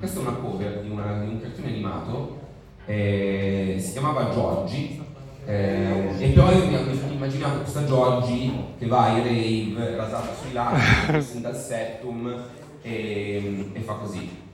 Questa è una cover di, una, di un cartone animato, eh, si chiamava Giorgi, eh, e poi mi immaginato questa Giorgi che va ai rave, rasata sui lati, in dal septum e, ehm, e fa così.